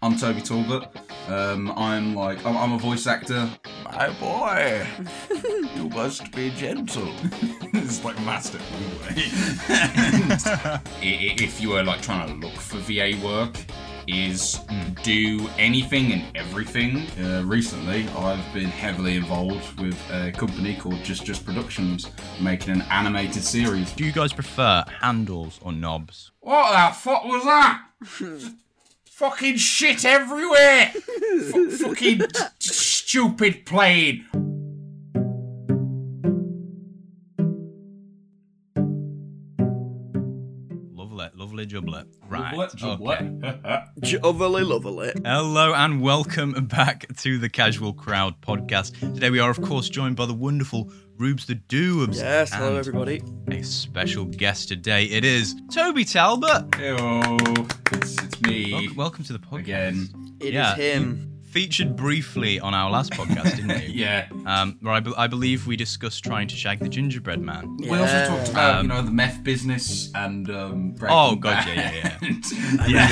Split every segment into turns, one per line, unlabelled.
I'm Toby Talbot. Um, I'm like, I'm, I'm a voice actor. My boy, you must be gentle. it's like master. if you were like trying to look for VA work, is do anything and everything. Uh, recently, I've been heavily involved with a company called Just Just Productions, making an animated series.
Do you guys prefer handles or knobs?
What the fuck was that? Fucking shit everywhere! F- fucking stupid plane!
Lovely, lovely jublet. Right.
Jublet,
okay.
jublet.
Lovely, lovely.
Hello and welcome back to the Casual Crowd podcast. Today we are, of course, joined by the wonderful Rubes the Doobs.
Yes, hello everybody.
A special guest today. It is Toby Talbot.
Heyo, it's, it's me.
Welcome, welcome to the podcast.
Again.
It is
Yeah,
him.
Featured briefly on our last podcast, didn't you?
Yeah.
Um, where I, be- I believe we discussed trying to shag the gingerbread man.
We also talked about, you
Um,
know, the meth business and um,
Oh, God, yeah,
Bad.
yeah,
I'm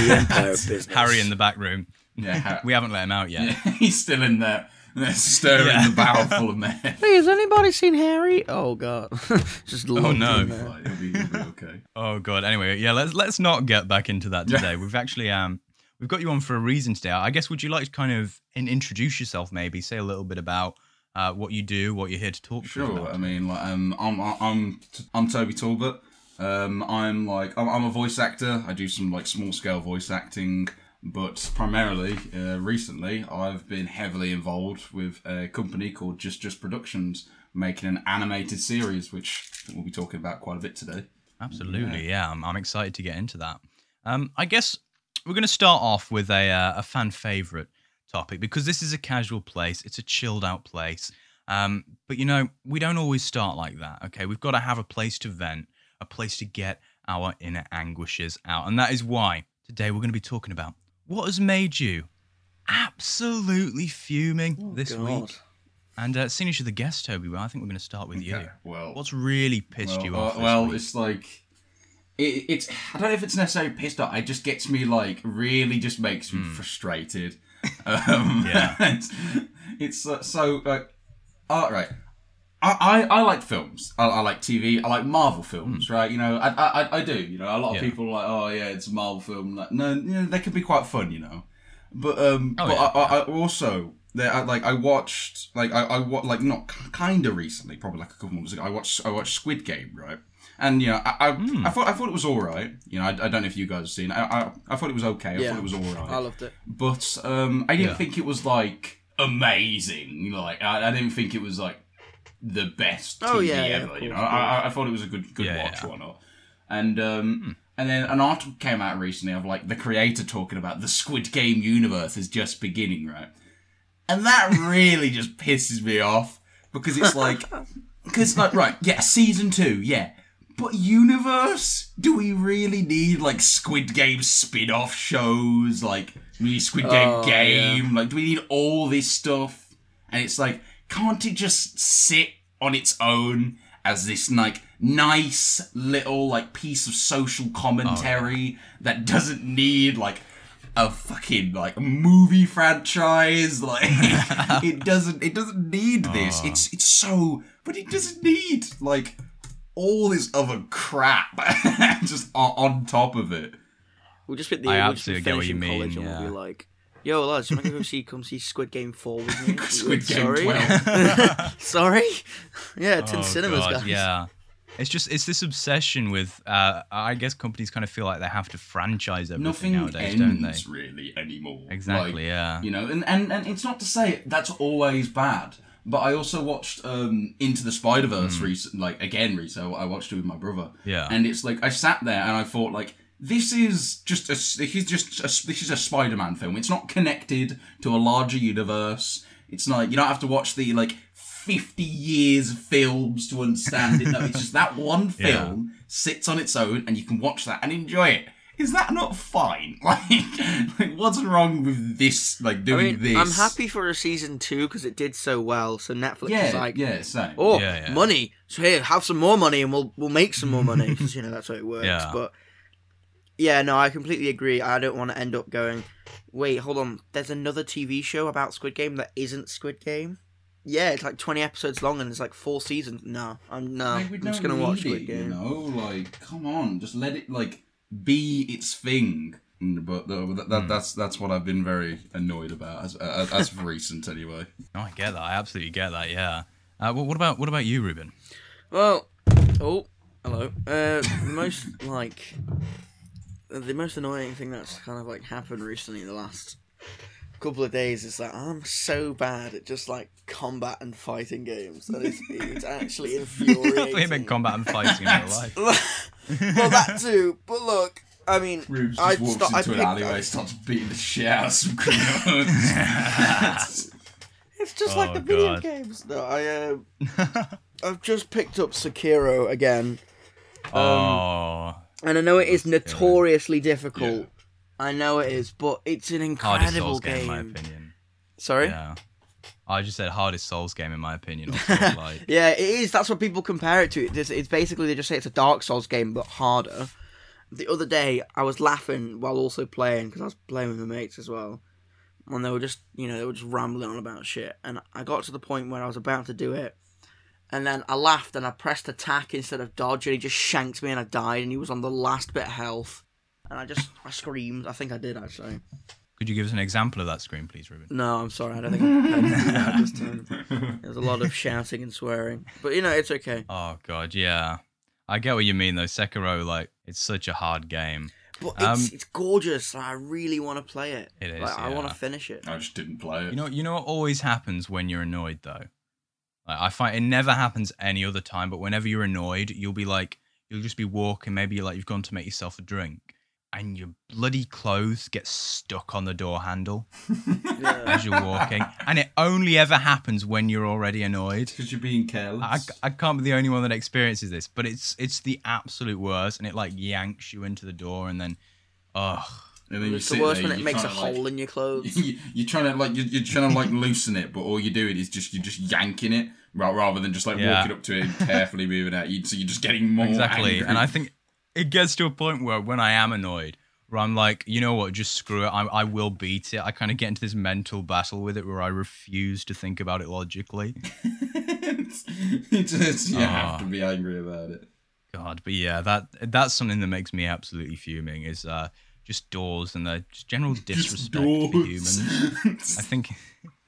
in the Empire business.
Harry in the back room.
yeah, ha-
We haven't let him out yet.
yeah, he's still in there. They're stirring
Yeah.
the barrel full of meth.
Hey, has anybody seen Harry? Oh god. Just
Oh, no.
in there.
Right, it'll be, it'll be okay.
Oh god. Anyway, yeah, let's let's not get back into that today. we've actually um we've got you on for a reason today. I guess would you like to kind of in, introduce yourself maybe, say a little bit about uh, what you do, what you're here to talk to us
Sure. I mean, like, um, I'm I'm I'm Toby Talbot. Um, I'm like I'm, I'm a voice actor. I do some like small scale voice acting, but primarily uh, recently I've been heavily involved with a company called Just Just Productions, making an animated series, which we'll be talking about quite a bit today.
Absolutely, yeah. I'm, I'm excited to get into that. Um, I guess we're going to start off with a uh, a fan favorite topic because this is a casual place. It's a chilled out place. Um, but you know, we don't always start like that. Okay, we've got to have a place to vent, a place to get our inner anguishes out, and that is why today we're going to be talking about what has made you absolutely fuming this
God.
week. And uh, seeing as you're the guest, Toby, well, I think we're going to start with you.
Well-
what's really pissed
well,
you
uh,
off? this
well,
week?
it's like it, it's I don't know if it's necessarily pissed off. It just gets me like really just makes me frustrated. Um,
Yeah.
it's, it's uh, so like all right. I, I, I like films. I, I like TV. I like Marvel films, right? You know, I, I, I do. You know, a lot of
Yeah.
people are like, oh yeah, it's a Marvel film. Like, no, you know, they can be quite fun, you know. But um,
Oh,
but
yeah.
I, I, I also there, like I watched like I, I wa- like not kind of recently, probably like a couple months ago. I watched I watched Squid Game, right? And you know, I I,
Hmm.
I thought I thought it was all right. You know, I, I don't know if you guys have seen. it. I I, I thought it was okay. I
Yeah.
thought it was all right
I loved it.
but um, I didn't
Yeah.
think it was like amazing. Like I, I didn't think it was like the best TV
Oh, yeah, yeah,
ever.
of
you know,
course, of
I, I- I thought it was a good good
Yeah,
watch,
yeah. Hmm.
whatnot. And um, and then an article came out recently of like the creator talking about the Squid Game universe is just beginning, right? And that really just pisses me off because it's like because like right, yeah, season two, yeah. But universe? Do we really need like Squid Game spin-off shows? Like we need Squid Game
Oh,
game? Like do we need all this stuff? And it's like, can't it just sit on its own as this like nice little like piece of social commentary oh, that doesn't need like a fucking like movie franchise? Like it doesn't it doesn't need this. Oh. It's it's so but it doesn't need like all this other crap just on, on top of it.
We'll just hit the
I
we'll
absolutely get what you mean,
and
yeah.
we'll be like, Yo lads, you wanna go see come see Squid Game 4 with me?
Squid Game
Sorry? Sorry? Yeah, it's in
Oh,
cinemas,
God,
guys.
Yeah. It's just it's this obsession with uh, I guess companies kind of feel like they have to franchise everything
nothing
nowadays, don't they?
really anymore
Exactly,
Like,
yeah.
you know and, and and it's not to say that's always bad but I also watched um, Into the Spider Verse recent, like again recently. I watched it with my brother.
Hmm. Yeah.
and it's like I sat there and I thought like this is just a this is just a, this is a Spider-Man film. It's not connected to a larger universe. It's not you don't have to watch the like fifty years of films to understand it. No, it's just that one
Yeah.
film sits on its own and you can watch that and enjoy it. Is that not fine? Like, like what's wrong with this? Like
I
doing
mean,
this?
I'm happy for a season two because it did so well. So Netflix
Yeah,
is like,
yeah, same.
oh,
Yeah, yeah.
money. So here, have some more money, and we'll we'll make some more money because you know that's how it works.
Yeah.
But Yeah, no, I completely agree. I don't want to end up going. Wait, hold on. There's another TV show about Squid Game that isn't Squid Game. Yeah, it's like 20 episodes long and it's like four seasons. No, I'm no.
Like,
I'm just gonna watch Squid
it,
Game.
You know, like come on, just let it like be its thing. Mm, But uh, that, that, that's that's what I've been very annoyed about as as, as of recent anyway.
No, I get that. I absolutely get that. Yeah. Uh, well, what about what about you, Ruben?
Well, oh, hello. Uh, most like the most annoying thing that's kind of like happened recently in the last couple of days is that I'm so bad at just like combat and fighting games that it's, it's actually
I thought you
infuriating.
meant combat and fighting in real life.
well, that too. But look, I mean,
Rubes
I
just walks
sto- I
an
picked-
alleyway, starts beating the shit out of some criminals.
It's just
Oh,
like the video
God.
games. No, I um, I've just picked up Sekiro again,
oh,
and I know it is notoriously difficult.
Yeah.
I know it is, but it's an incredible
Souls game, in my opinion.
Sorry.
Yeah. I just said hardest Souls game in my opinion. like,
Yeah, it is. That's what people compare it to. It's, it's basically they just say it's a Dark Souls game but harder. The other day, I was laughing while also playing because I was playing with my mates as well, and they were just you know they were just rambling on about shit. And I got to the point where I was about to do it, and then I laughed and I pressed attack instead of dodge, and he just shanked me and I died, and he was on the last bit of health, and I just I screamed. I think I did actually.
could you give us an example of that screen, please, Ruben?
No, I'm sorry. I don't think I'm prepared to do that this time. There was a lot of shouting and swearing, but you know it's okay.
Oh god, yeah. I get what you mean though. Sekiro, like, it's such a hard game.
But it's,
Um,
it's gorgeous. and I really want to play it.
It is,
Like, I want to finish it.
I just didn't play it.
You know, you know what always happens when you're annoyed though. Like, I find it never happens any other time, but whenever you're annoyed, you'll be like, you'll just be walking. Maybe you're like you've gone to make yourself a drink, and your bloody clothes get stuck on the door handle
Yeah.
as you're walking, and it only ever happens when you're already annoyed.
because you're being careless.
I, I can't be the only one that experiences this, but it's it's the absolute worst, and it like yanks you into the door, and then, oh,
and then you
it's the worst
there,
when it makes a
trying to, like-
hole in your clothes.
you, you're trying to like you're, you're trying to like loosen it, but all you're doing is just you're just yanking it rather than just like
Yeah.
walking up to it and carefully moving it. You, so you're just getting more
exactly.
angry.
And I think it gets to a point where when I am annoyed, where I'm like, you know what, just screw it. I, I will beat it. I kind of get into this mental battle with it where I refuse to think about it logically.
it's, it's just, you
Ah.
have to be angry about it.
God, but yeah, that that's something that makes me absolutely fuming. Is uh, just doors and the just general disrespect for humans. I think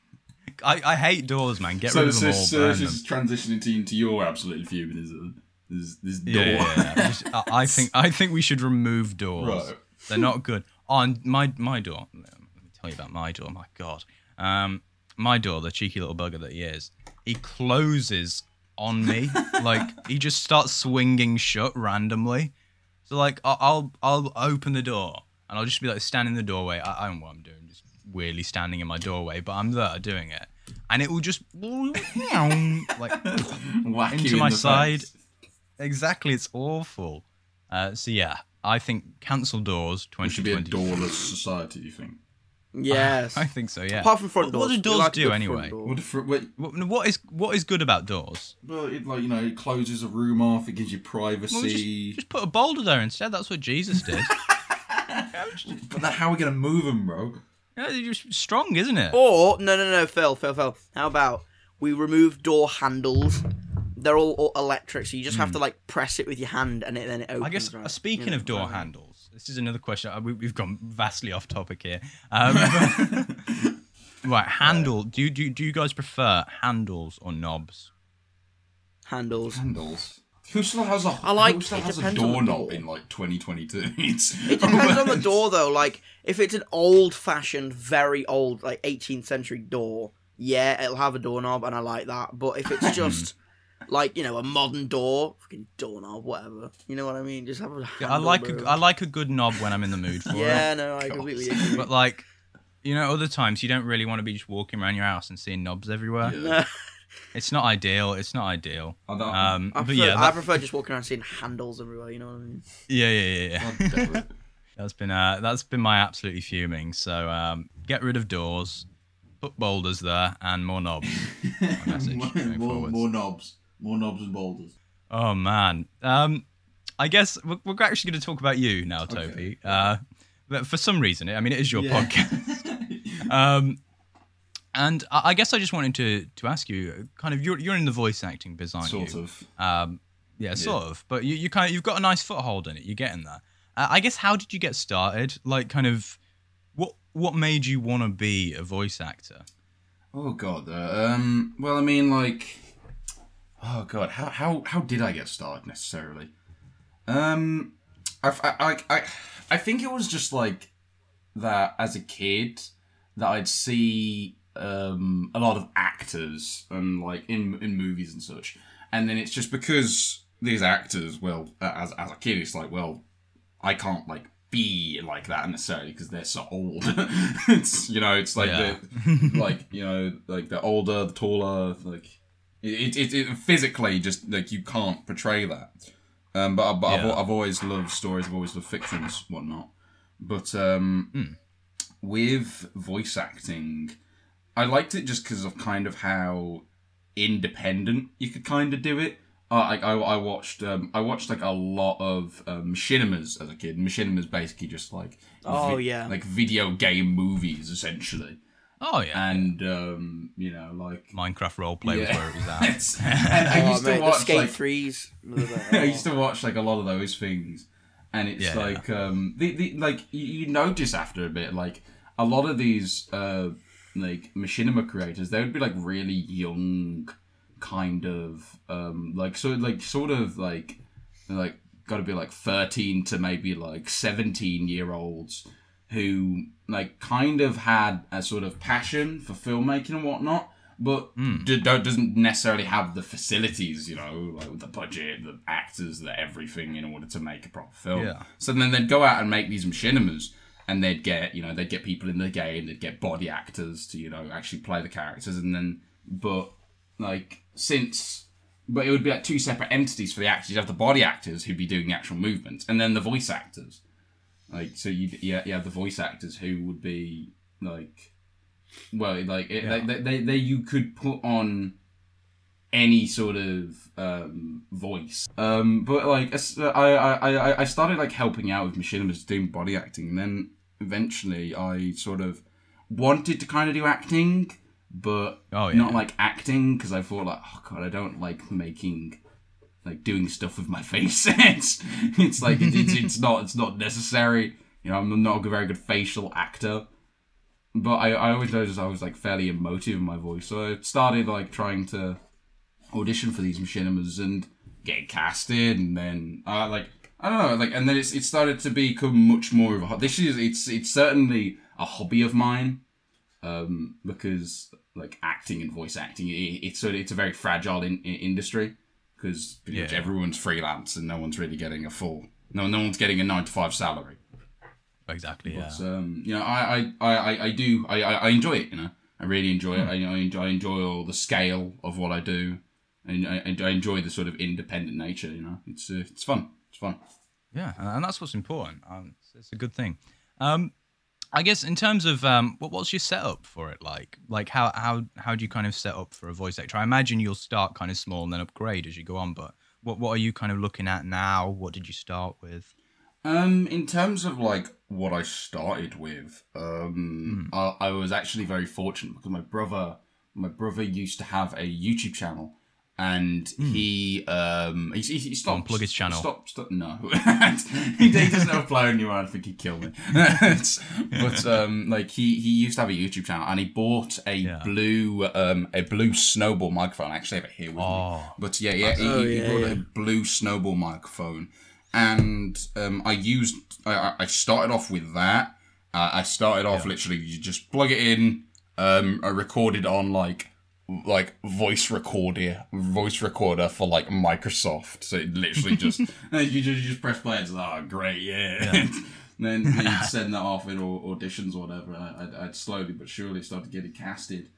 I, I hate doors, man. Get
so
rid of
so,
them all.
so
them.
just transitioning to, into your is it? This, this door.
Yeah, yeah, yeah. Just- I, I think I think we should remove doors.
Right.
They're not good. On my my door. Let me tell you about my door. My God. Um, my door, the cheeky little bugger that he is, he closes on me. like he just starts swinging shut randomly. So like I'll I'll open the door and I'll just be like standing in the doorway. I, I don't know what I'm doing, just weirdly standing in my doorway, but I'm there doing it, and it will just like
Whack
into my
the
side.
face.
Exactly, it's awful. Uh, so yeah, I think cancel doors.
We should be a doorless society. You think?
Yes.
I think so. Yeah.
Apart from front
doors, what do doors
like
do
good front
anyway?
door.
What if
What, what is what is good about doors?
well, it like you know, it closes a room off. It gives you
Well,
privacy.
just, just put a boulder there instead. That's what Jesus did.
But then how are we gonna move them, bro?
yeah, you're just strong, isn't it?
Or no, no, no, Phil, Phil, Phil. How about we remove door handles? They're all, all electric, so you just have to like press it with your hand, and it then it opens.
Hmm. I guess
right?
uh, speaking
You know,
of door
whatever.
handles, this is another question. Uh, we, we've gone vastly off topic here. Um, right, handle. Do you, do you- do you guys prefer handles or knobs?
handles.
Handles. Who still has a
I like-
who still has a
depends on the
doorknob
door.
in like 2022?
It depends on the door, though. Like, if it's an old-fashioned, very old, like 18th century door, yeah, it'll have a doorknob, and I like that. But if it's just like you know a modern door, fucking doorknob, whatever, you know what I mean? Just have a.
Yeah, I like
bro.
a, I like a good knob when I'm in the mood for it.
Yeah, no, I completely agree.
But like, you know, other times you don't really want to be just walking around your house and seeing knobs everywhere.
Yeah.
No,
It's not ideal. It's not ideal.
I
Um,
I
but
prefer,
yeah,
I prefer just walking around seeing handles everywhere. You know what I mean?
yeah, yeah, yeah, yeah.
God damn it.
That's been uh, that's been my absolutely fuming. So um, get rid of doors, put boulders there, and more knobs.
more, more, more knobs, more knobs and boulders.
Oh man. Um, I guess we're, we're actually going to talk about you now, Toby. Uh, but for some reason, I mean, it is your
Yeah.
podcast. um, and I, guess I just wanted to to ask you, kind of, you're you're in the voice acting biz, aren't
sort
you?
of.
Um, yeah, sort of. But you, you kind of you've got a nice foothold in it. You're getting there. Uh, I guess how did you get started? Like, kind of, what what made you want to be a voice actor?
Oh god. Uh, um. Well, I mean, like. Oh god. How how how did I get started necessarily? Um. I I I, I think it was just like that as a kid that I'd see um a lot of actors and like in in movies and such, and then it's just because these actors, well, as as a kid, it's like, well, I can't like be like that necessarily because they're so old. it's you know, it's like
Yeah.
the like you know, like the older, the taller, like it, it, it physically just like you can't portray that. Um, but but I've, I've always loved stories. I've always loved fictions, whatnot. But um,
Hmm.
with voice acting, I liked it just because of kind of how independent you could kind of do it. Uh, I, I I watched um, I watched like a lot of um, machinimas as a kid. Machinima's basically just like
Oh, yeah.
like video game movies essentially,
Oh yeah,
and um, you know like
Minecraft roleplay was where it was at.
It's- and I
Oh,
used
mate,
to
the
watch
skate
like
threes.
I used to watch like a lot of those things, and it's
Yeah,
like um the, the like you, you notice after a bit like a lot of these uh like machinima creators they would be like really young kind of um like so like sort of like like got to be like 13 to maybe like 17 year olds who like kind of had a sort of passion for filmmaking and whatnot but d- doesn't necessarily have the facilities you know like the budget the actors the everything in order to make a proper film.
Yeah.
so then they'd go out and make these machinimas and they'd get you know they'd get people in the game they'd get body actors to you know actually play the characters and then but like since but it would be like two separate entities for the actors. You'd have the body actors who'd be doing the actual movements, and then the voice actors. Like so, you yeah you have the voice actors who would be like, well, like it,
Yeah.
they, they, they you could put on any sort of um, voice. Um, but like I, I I I started like helping out with machinimas doing body acting, and then eventually I sort of wanted to kind of do acting, but
Oh, yeah.
not like acting because I thought like oh god I don't like making like doing stuff with my face. it's it's like it, it's it's not it's not necessary. You know I'm not a very good facial actor. But I, I always noticed I was like fairly emotive in my voice, so I started like trying to audition for these machinimas and get casted, and then uh, like I don't know, like and then it's it started to become much more of a this is it's it's certainly a hobby of mine, um, because like acting and voice acting, it, it's sort of, it's a very fragile in, in industry because
Yeah.
everyone's freelance and no one's really getting a full no no one's getting a nine to five salary.
Exactly. Yeah.
Um, you know, I I, I, I do I, I I enjoy it. You know, I really enjoy it. I, I enjoy I enjoy all the scale of what I do, and I, I enjoy the sort of independent nature. You know, it's uh, it's fun. It's fun.
Yeah, and that's what's important. Um, it's, it's a good thing. Um, I guess in terms of um, what, what's your setup for it like? Like how how how do you kind of set up for a voice actor? I imagine you'll start kind of small and then upgrade as you go on. But what what are you kind of looking at now? What did you start with?
Um, in terms of like what I started with, um, I, I was actually very fortunate because my brother, my brother used to have a YouTube channel, and he um he, he, he stopped
plug his channel.
Stop, stop. No, he, he doesn't have a play anymore. I think he'd kill me. but um, like he he used to have a YouTube channel, and he bought a
Yeah.
blue um a blue snowball microphone. I actually have it here with me.
Oh.
But yeah, yeah, he,
Oh,
he
yeah,
bought
yeah.
a blue snowball microphone, and um, I used. I, I- I started off with that. Uh, I started off literally you just plug it in. Um, I recorded on like like voice recorder, voice recorder for like Microsoft. So it literally just you just you just press play. It's like, oh great, yeah. then you'd send that off in au- auditions or whatever. I, I'd, I'd slowly but surely started getting casted,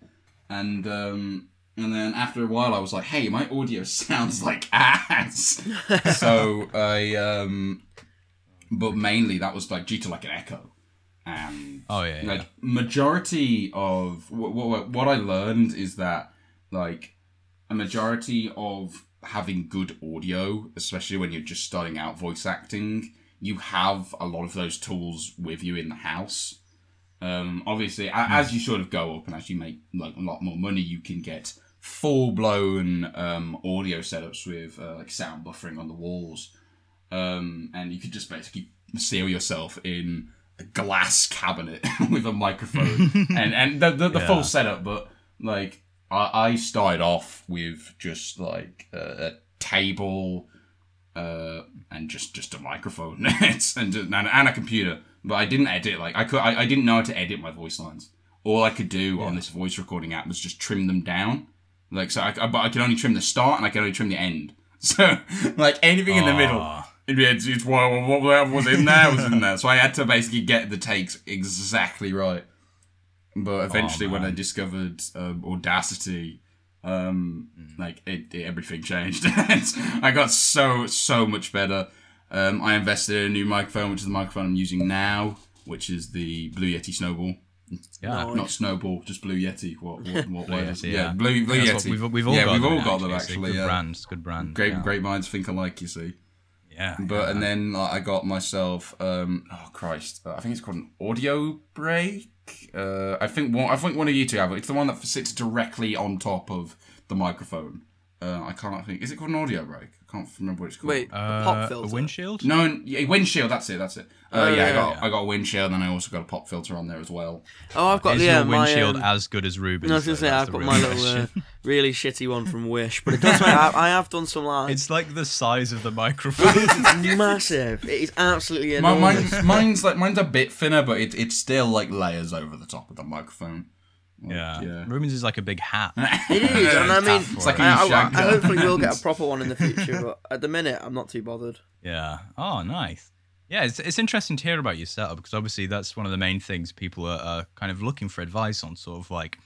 and um, and then after a while, I was like, hey, my audio sounds like ass. so I um, but mainly that was like due to like an echo, and
Oh yeah, yeah.
like majority of what, what what I learned is that like a majority of having good audio, especially when you're just starting out voice acting, you have a lot of those tools with you in the house. Um, obviously, a- as you sort of go up and as you make like a lot more money, you can get full blown um, audio setups with uh, like sound buffering on the walls, um, and you could just basically seal yourself in a glass cabinet with a microphone and and the the, the
Yeah.
full setup. But like I, I started off with just like a, a table uh, and just just a microphone and, and and a computer. But I didn't edit like I could. I, I didn't know how to edit my voice lines. All I could do on this voice recording app was just trim them down. Like so, I, I- but I could only trim the start and I could only trim the end. So like anything in the middle,
Ah.
It's, it's what, what, what was in there was in there. So I had to basically get the takes exactly right. But eventually, when I discovered um, Audacity, um,
Mm.
like it, it- everything changed. It's- I got so so much better. Um, I invested in a new microphone, which is the microphone I'm using now, which is the Blue Yeti Snowball.
Yeah.
No,
Not Snowball, just Blue Yeti. What what, what
Blue
is
Yeti,
it?
yeah.
Blue Blue
That's
Yeti.
we've, we've all
yeah,
got
we've
them,
all got them
It's
actually.
Good
yeah.
brand. Good brand.
Great
yeah.
great minds think alike. You see.
Yeah.
But
yeah.
and then like, I got myself um oh Christ uh, I think it's called an audio break. Uh, I think one I think one of you two have it. It's the one that sits directly on top of the microphone. Uh, I can't think. Is it called an audio break? I can't remember what it's called.
Wait, a
Uh,
pop
a
filter.
windshield.
No, n- yeah, windshield. That's it. That's it. Uh,
Oh,
yeah, I got
yeah.
I got a windshield, and I also got a pop filter on there as well.
Oh, I've got
Is
yeah,
your
my.
windshield
um,
as good as Ruben's?
no, I was gonna
though?
say
That's
I've got
real
my little uh, really shitty one from Wish, but it does. Make, I, I have done some like
It's like the size of the microphone.
it's massive. It is absolutely
My,
enormous.
mine's, mine's like mine's a bit thinner, but it, it's still like layers over the top of the microphone. Like,
yeah.
yeah.
Ruben's is like a big hat.
It is, and I mean,
It's like a
I, I, I
shotgun.
hopefully will get a proper one in the future, but at the minute, I'm not too bothered.
Yeah. Oh, nice. Yeah, it's, it's interesting to hear about your setup because obviously that's one of the main things people are, are kind of looking for advice on, sort of like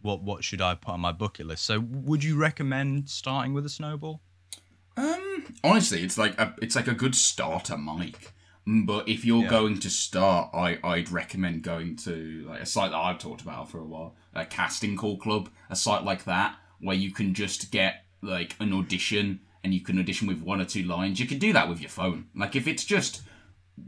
what what should I put on my bucket list. So, would you recommend starting with a snowball?
Um, honestly, it's like a it's like a good starter mic. Mm, But if you're
Yeah.
going to start, I I'd recommend going to like a site that I've talked about for a while, a casting call club, a site like that where you can just get like an audition and you can audition with one or two lines. You can do that with your phone. Like if it's just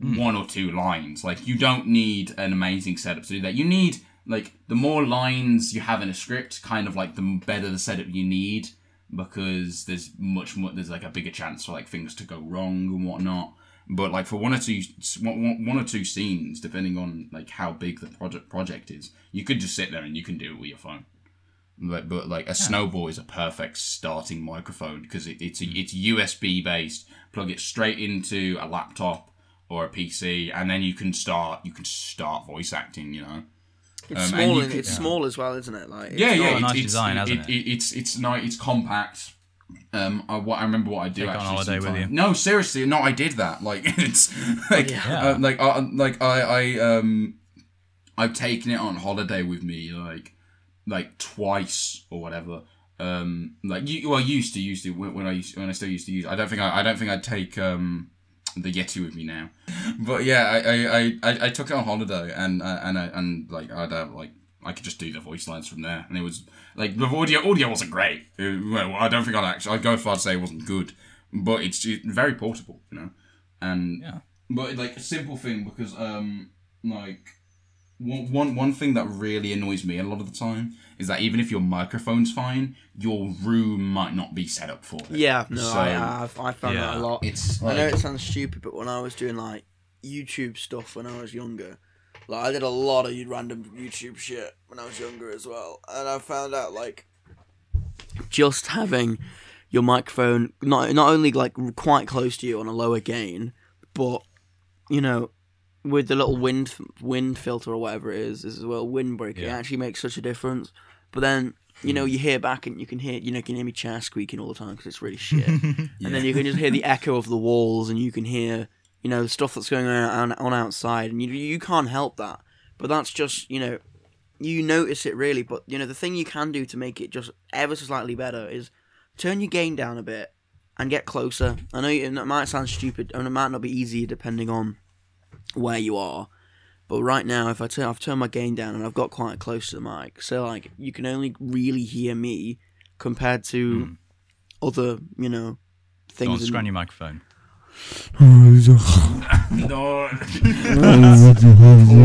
one or two lines, like you don't need an amazing setup to do that. You need like the more lines you have in a script, kind of like the better the setup you need because there's much more there's like a bigger chance for like things to go wrong and whatnot but like for one or two one, one- one or two scenes depending on like how big the project project is you could just sit there and you can do it with your phone but, but like a snowball is a perfect starting microphone because it, it's a, it's USB based plug it straight into a laptop or a PC and then you can start you can start voice acting you know
It's
Um,
small.
you
and
can-
it's small as well, isn't it? Like it's
yeah,
not-
yeah,
a
it's,
nice
it's,
design,
it,
hasn't
it, it's it's nice, it's compact. Um, I, what I remember what I do
Take it on
actually.
holiday with you.
No, seriously, no, I did that. Like it's like
Yeah.
uh, like uh, like I I um I've taken it on holiday with me like like twice or whatever. Um, like you well used to used to when, when I used when I still used to use. I don't think I I don't think I'd take um the Yeti with me now. But yeah, I I, I, I, I took it on holiday and uh, and I, and like I'd have like I could just do the voice lines from there, and it was like the audio audio wasn't great. Uh, well, I don't think I'd actually I'd go as far to say it wasn't good, but it's, it's very portable, you know. And
Yeah.
but like a simple thing because um like one, one one thing that really annoys me a lot of the time is that even if your microphone's fine, your room might not be set up for it.
Yeah, no,
So,
I have. I found that a lot.
It's
I know it sounds stupid, but when I was doing like YouTube stuff when I was younger, like I did a lot of random YouTube shit when I was younger as well, and I found out like just having your microphone not not only like quite close to you on a lower gain, but you know with the little wind wind filter or whatever it is as well windbreak it
Yeah.
actually makes such a difference. But then you know hmm. you hear back and you can hear you know you can hear me chair squeaking all the time because it's really shit and then you can just hear the echo of the walls and you can hear you know the stuff that's going on on outside and you you can't help that but that's just you know you notice it really but you know the thing you can do to make it just ever so slightly better is turn your gain down a bit and get closer i know it might sound stupid and it might not be easy depending on where you are but right now if i turn i've turned my gain down and i've got quite close to the mic so like you can only really hear me compared to hmm. other, you know, things. in-
scran your microphone.
No. All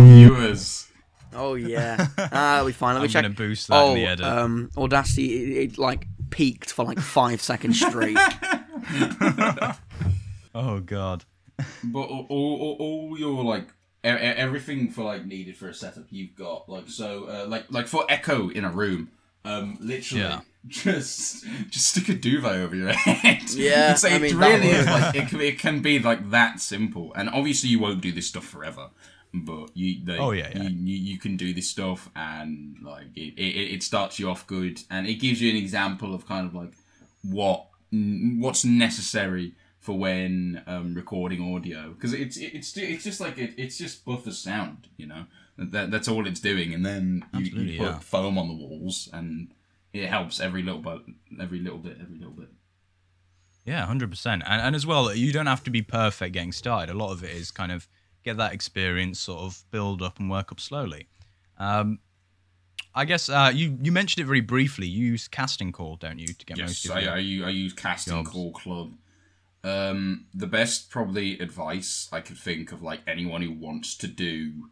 viewers.
oh yeah, ah, that'll be fine. Let me
I'm
check.
gonna boost that
oh,
in the edit.
um, Audacity it, it like peaked for like five seconds straight.
oh god.
But all, all, all- all your like e- everything for like needed for a setup you've got like so uh, like like for echo in a room um literally
Yeah.
Just just stick a duvet over your head
Yeah,
so
I
it
mean,
really
that
is
works.
like it can, it can be like that simple and obviously you won't do this stuff forever but you they,
Oh, yeah, yeah.
You, you, you can do this stuff and like it, it, it starts you off good and it gives you an example of kind of like what what's necessary for when um, recording audio because it's it's it's just like it, it's just buffers sound you know that that's all it's doing and then you, you put
yeah.
foam on the walls and it helps every little bit every little bit every little bit
Yeah, hundred percent. And and as well, you don't have to be perfect getting started. A lot of it is kind of get that experience, sort of build up and work up slowly. Um, I guess uh, you you mentioned it very briefly. You use casting call, don't you, to get most of
I,
your
I, use, I use Casting
jobs.
Call Club. Um, the best probably advice I could think of, like anyone who wants to do,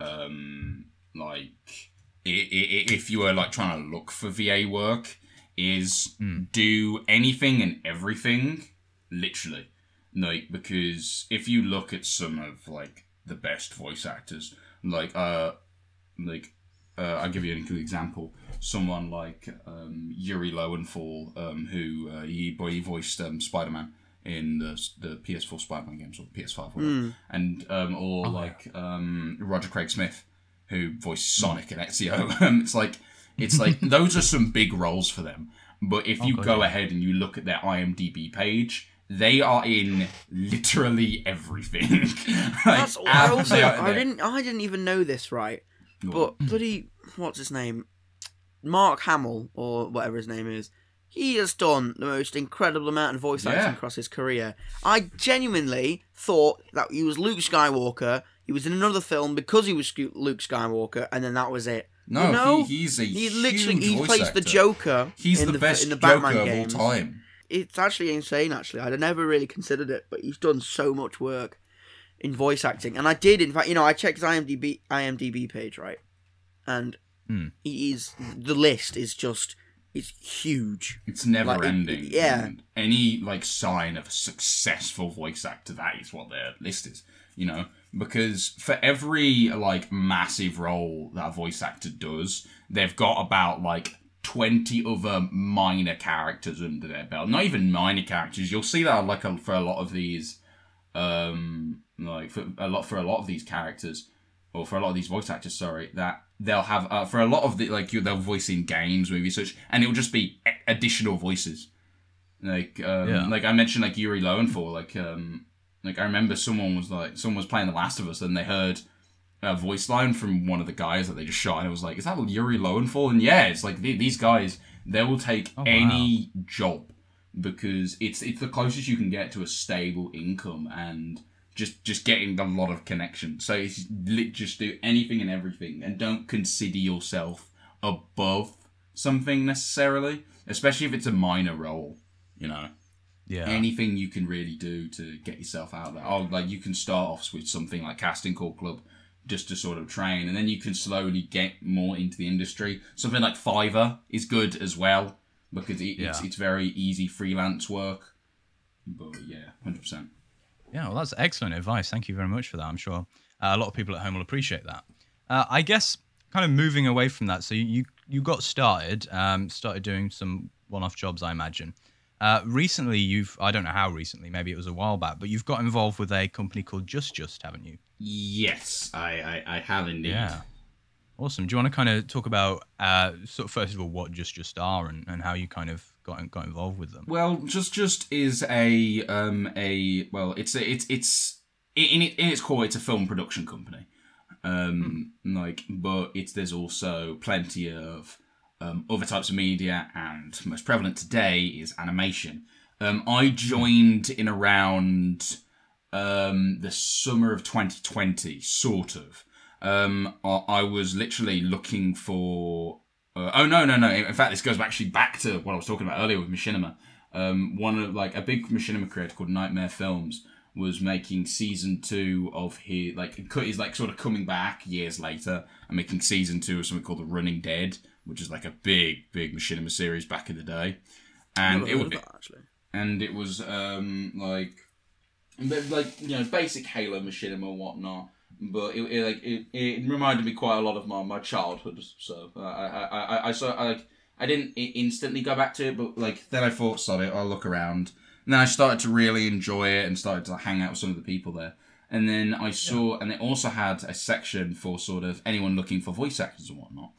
um, like if you were like trying to look for VA work, is do anything and everything, literally, like because if you look at some of like the best voice actors, like uh, like uh, I'll give you an example. Someone like um, Yuri Lowenthal, um, who uh, he, boy, he voiced um, Spider Man in the the PS4 Spider Man games or PS5, whatever. and um, or like um, Roger Craig Smith, who voiced Sonic and Ezio. Um, it's like it's like those are some big roles for them. But if you
God,
go
yeah.
ahead and you look at their IMDb page, they are in literally everything. Like,
That's I also I didn't I didn't even know this right,
Go
but bloody what's his name, Mark Hamill or whatever his name is. He has done the most incredible amount of voice acting
Yeah.
across his career. I genuinely thought that he was Luke Skywalker. He was in another film because he was Luke Skywalker, and then that was it.
No,
no,
he, he's a
He literally he plays
actor.
the Joker.
He's
in
the,
the,
best
in the
Joker
Batman
of
games.
all time.
It's actually insane. Actually, I'd never really considered it, but he's done so much work in voice acting, and I did. In fact, you know, I checked his IMDb IMDb page, right, and
Hmm.
he is the list is just it's huge.
It's never
Like, it-
ending.
yeah.
And any like sign of a successful voice actor, that is what their list is. You know, because for every like massive role that a voice actor does, they've got about like. 20 other minor characters under their belt not even minor characters you'll see that like a, for a lot of these um like for a lot for a lot of these characters or for a lot of these voice actors, sorry, that they'll have uh, for a lot of the like you they'll voice in games, movies, such, and it'll just be additional voices. Like um,
Yeah.
like I mentioned, like Yuri Lowenthal, like um, like I remember someone was like someone was playing The Last of Us, and they heard a voice line from one of the guys that they just shot, and it was like, is that Yuri Lowenthal? And yeah, it's like the- these guys, they will take oh,
wow.
any job because it's it's the closest you can get to a stable income and just just getting a lot of connection. So it's just do anything and everything, and don't consider yourself above something necessarily, especially if it's a minor role. You know,
yeah.
anything you can really do to get yourself out there. Oh, like you can start off with something like casting call club. Just to sort of train, and then you can slowly get more into the industry. Something like Fiverr is good as well because it, it's
Yeah.
it's very easy freelance work. But yeah, hundred percent.
Yeah, well, that's excellent advice. Thank you very much for that. I'm sure uh, a lot of people at home will appreciate that. Uh, I guess kind of moving away from that. So you you, you got started, um, started doing some one-off jobs, I imagine. Uh, recently, you've I don't know how recently, maybe it was a while back, but you've got involved with a company called Just Just, haven't you?
Yes, I, I, I have indeed.
Yeah. Awesome. Do you want to kind of talk about, uh, sort of first of all, what Just Just are and, and how you kind of got got involved with them?
Well, just just is a um a well, it's a it's it's in it in its core, it's a film production company. Um, like, but it's there's also plenty of um, other types of media, and most prevalent today is animation. Um, I joined in around um, the summer of 2020, sort of. Um, I, I was literally looking for. Uh, oh no no no! In fact, this goes actually back to what I was talking about earlier with Machinima. um, one of like a big machinima creator called Nightmare Films was making season two of his like he's like sort of coming back years later and making season two of something called The Running Dead, which is like a big big machinima series back in the day, and it was
that, actually.
and it was um like like you know basic Halo machinima and whatnot. But it, it like it, it reminded me quite a lot of my, my childhood. So uh, I I I I saw I like I didn't instantly go back to it, but like then I thought, sorry, I'll look around. And then I started to really enjoy it and started to hang out with some of the people there. And then I saw, and they also had a section for sort of anyone looking for voice actors and whatnot.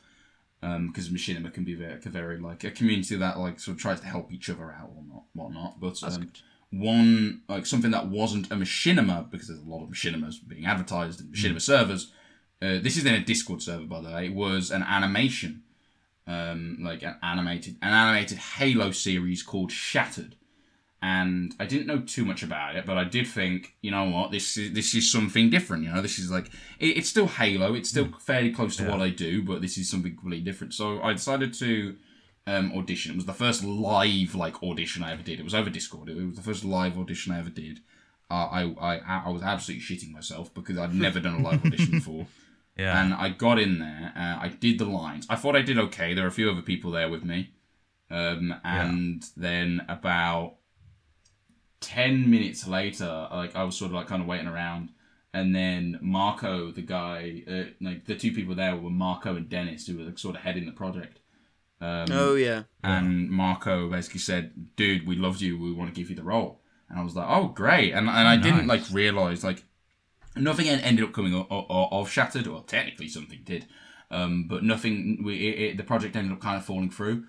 Because machinima can be very, a very like a community that like sort of tries to help each other out or not, whatnot. But um, one like something that wasn't a machinima because there's a lot of machinimas being advertised in machinima servers. Uh, this is in a Discord server, by the way. It was an animation, um, like an animated an animated Halo series called Shattered, and I didn't know too much about it, but I did think, you know what, this is this is something different. You know, this is like it, it's still Halo. It's still fairly close to what I do, but this is something completely different. So I decided to um, audition. It was the first live like audition I ever did. It was over Discord. It was the first live audition I ever did. Uh, I, I I was absolutely shitting myself because I'd never done a live audition before.
Yeah.
And I got in there. Uh, I did the lines. I thought I did okay. There were a few other people there with me. Um, and then about ten minutes later, like I was sort of like kind of waiting around, and then Marco, the guy, uh, like the two people there were Marco and Dennis, who were like, sort of heading the project. Um,
Oh yeah.
and Marco basically said, "Dude, we loved you. We want to give you the role." And I was like, "Oh, great!" And and I didn't like realize like nothing ended up coming o- o- o- of Shattered. Well, technically something did, um, but nothing. We it, it, the project ended up kind of falling through.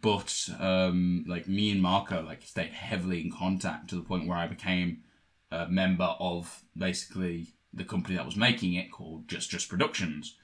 But um, like me and Marco like stayed heavily in contact to the point where I became a member of basically the company that was making it called Just Just Productions,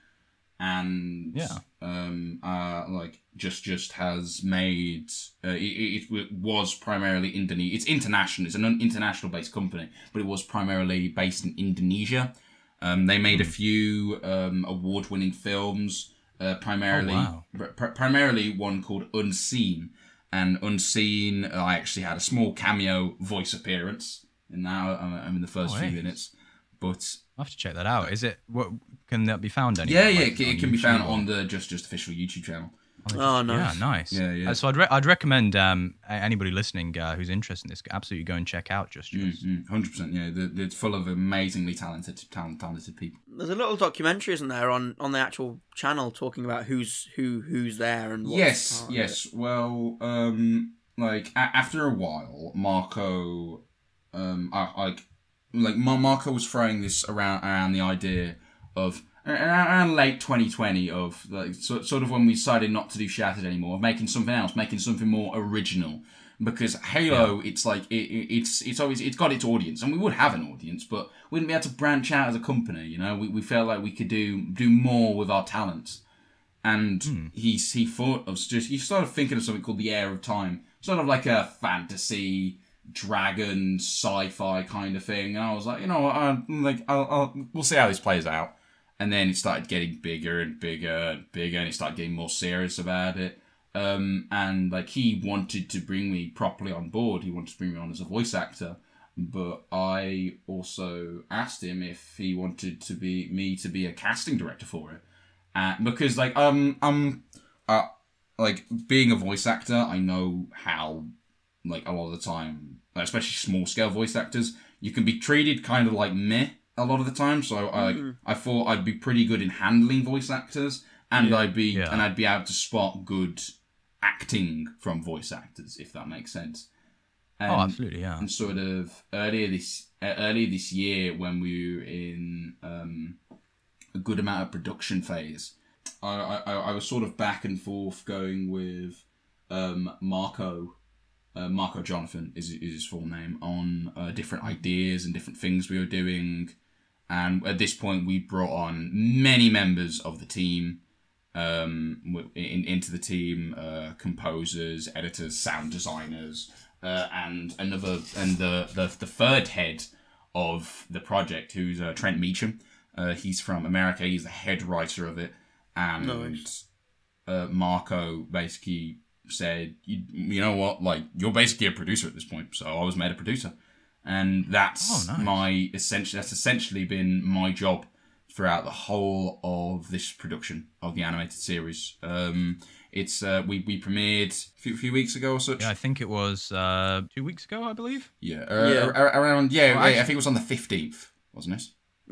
and
Yeah.
um, uh, like just just has made uh, it, it, was primarily Indonesia. It's international. It's an international based company, but it was primarily based in Indonesia. Um, they made a few um, award winning films. Uh, primarily,
wow.
pr- primarily one called Unseen, and Unseen. uh, I actually had a small cameo voice appearance, and now I'm, I'm in the first
Oh,
few
hey.
minutes. But
I'll have to check that out. Is it? What can that be found anywhere?
yeah, yeah,
like,
it, can- it can be found
or-
on the Just Just official YouTube channel.
Oh, nice.
Yeah, nice.
Yeah, yeah.
Uh, so I'd, re- I'd recommend um, anybody listening uh, who's interested in this absolutely go and check out Just Just.
Mm, Hundred percent, yeah. The- It's full of amazingly talented, talent, talented people.
There's a little documentary, isn't there, on, on the actual channel talking about who's who who's there and what's
yes,
part of
yes. Well, um, like a- after a while, Marco, um, I, like, like Marco was throwing this around around the idea of around, late 2020 of like sort of when we decided not to do Shattered anymore, of making something else, making something more original. Because Halo, it's like it, it, it's it's always it's got its audience, and we would have an audience, but we wouldn't be able to branch out as a company. You know, we, we felt like we could do do more with our talents and hmm. he's he thought of just he started thinking of something called the Heir of Time, sort of like a fantasy dragon sci-fi kind of thing. And I was like, you know, I'm like, I'll, I'll we'll see how this plays out. And then it started getting bigger and bigger and bigger, and he started getting more serious about it. Um, and like he wanted to bring me properly on board. He wanted to bring me on as a voice actor, but I also asked him if he wanted to be me to be a casting director for it uh, because like um um uh like being a voice actor i know how like a lot of the time especially small scale voice actors you can be treated kind of like meh a lot of the time so i like i thought i'd be pretty good in handling voice actors and i'd be
Yeah.
and i'd be able to spot good acting from voice actors if that makes sense
Oh,
And-
absolutely, yeah.
and sort of earlier this uh, earlier this year when we were in um, a good amount of production phase, I, I I was sort of back and forth going with um, Marco. Uh, Marco Jonathan is, is his full name on uh, different ideas and different things we were doing, and at this point we brought on many members of the team um, in, into the team, uh, composers, editors, sound designers, uh, and another and the, the the third head of the project, who's uh, Trent Meacham. Uh, he's from America. He's the head writer of it, and
Nice.
uh, Marco basically said, you, you know what, like you're basically a producer at this point. So I was made a producer, and that's
Oh, nice.
my essentially that's essentially been my job throughout the whole of this production of the animated series. Um, it's uh, we we premiered a few, few weeks ago or such.
Yeah, I think it was uh, two weeks ago, I believe.
Yeah, uh,
Yeah.
ar- ar- around yeah,
Well,
yeah, I think it was on the fifteenth, wasn't it?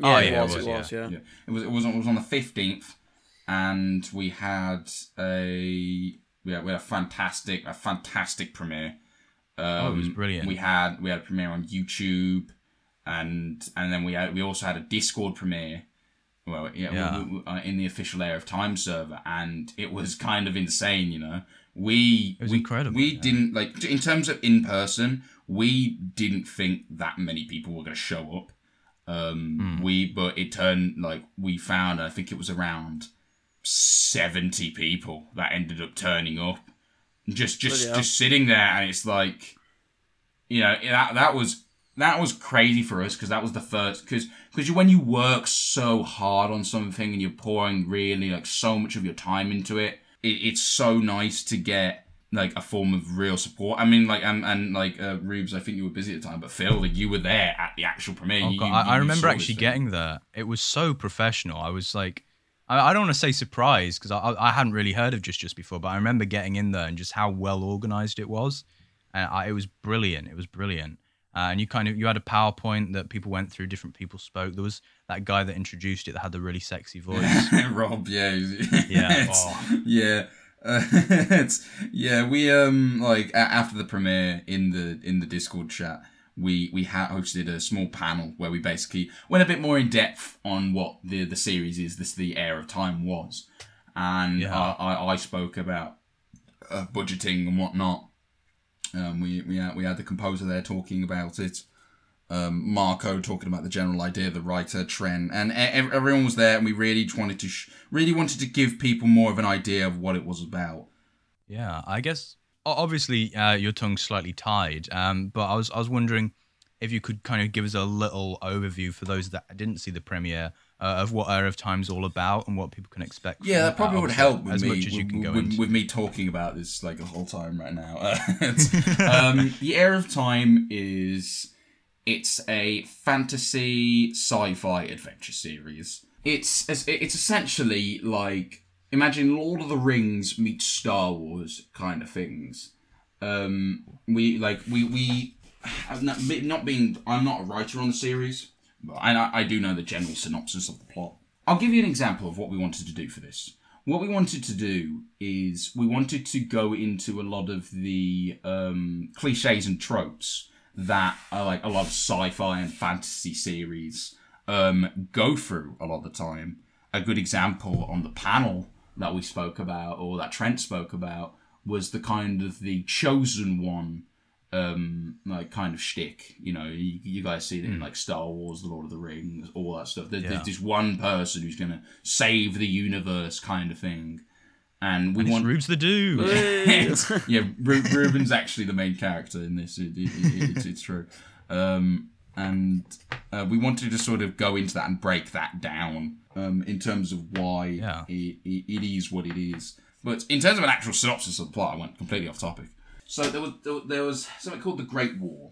Oh,
it
yeah, it
was,
was,
it was, yeah.
Yeah, it was it was on, it was on the fifteenth, and we had a we had, we had a fantastic a fantastic premiere. Um,
Oh, it was brilliant.
We had we had a premiere on YouTube, and and then we had we also had a Discord premiere. Well, yeah,
Yeah.
we- we- uh, in the official Heir of Time server, and it was kind of insane. You know, we
It was
we,
incredible,
We
yeah.
didn't like in terms of in person. We didn't think that many people were going to show up. Um,
Hmm.
we but it turned like we found. I think it was around seventy people that ended up turning up, just just
Bloody hell.
just sitting there, and it's like, you know, that that was that was crazy for us because that was the first because because when you work so hard on something and you're pouring really like so much of your time into it, it it's so nice to get like a form of real support. I mean, like and and like uh, Rubes, I think you were busy at the time, but Phil, like you were there at the actual premiere.
Oh,
You-
God,
you-
I, I remember actually getting there. It was so professional. I was like, I, I don't want to say surprised because I, I hadn't really heard of Just Just before, but I remember getting in there and just how well organized it was. And I, it was brilliant. It was brilliant. Uh, and you kind of you had a PowerPoint that people went through. Different people spoke. There was that guy that introduced it that had the really sexy voice.
Rob, yeah,
Yeah, oh.
yeah, uh, it's yeah. We um like after the premiere in the in the Discord chat, we we ha- hosted a small panel where we basically went a bit more in depth on what the the series is. This the Heir of Time was, and
Yeah.
I, I I spoke about uh, budgeting and whatnot. Um, we we had, we had the composer there talking about it um, Marco talking about the general idea, the writer Trent, and e- everyone was there, and we really just wanted to sh- really wanted to give people more of an idea of what it was about.
Yeah, I guess obviously uh, your tongue's slightly tied, um, but I was I was wondering if you could kind of give us a little overview for those that didn't see the premiere uh, of what Heir of Time's all about and what people can expect.
Yeah,
from
that probably
uh,
would help with
as
me,
much as you can go
with,
into.
with me talking about this like the whole time right now. Um, the Heir of Time is it's a fantasy sci-fi adventure series. It's it's essentially like imagine Lord of the Rings meets Star Wars kind of things. Um, we like we we not, not being I'm not a writer on the series, but I I do know the general synopsis of the plot. I'll give you an example of what we wanted to do for this. What we wanted to do is we wanted to go into a lot of the um, cliches and tropes that are like a lot of sci-fi and fantasy series um, go through a lot of the time. A good example on the panel that we spoke about, or that Trent spoke about, was the kind of the chosen one um like kind of shtick. You know, you, you guys see it in like Star Wars, The Lord of the Rings, all that stuff. There,
Yeah.
There's this one person who's gonna save the universe, kind of thing. And we
and
want
Rubes the Dude.
Yeah, Ru- Ruben's actually the main character in this. It, it, it, it's, it's true. Um, and uh, we wanted to sort of go into that and break that down um, in terms of why
Yeah.
it, it, it is what it is. But in terms of an actual synopsis of the plot, I went completely off topic. So there was there, was something called the Great War,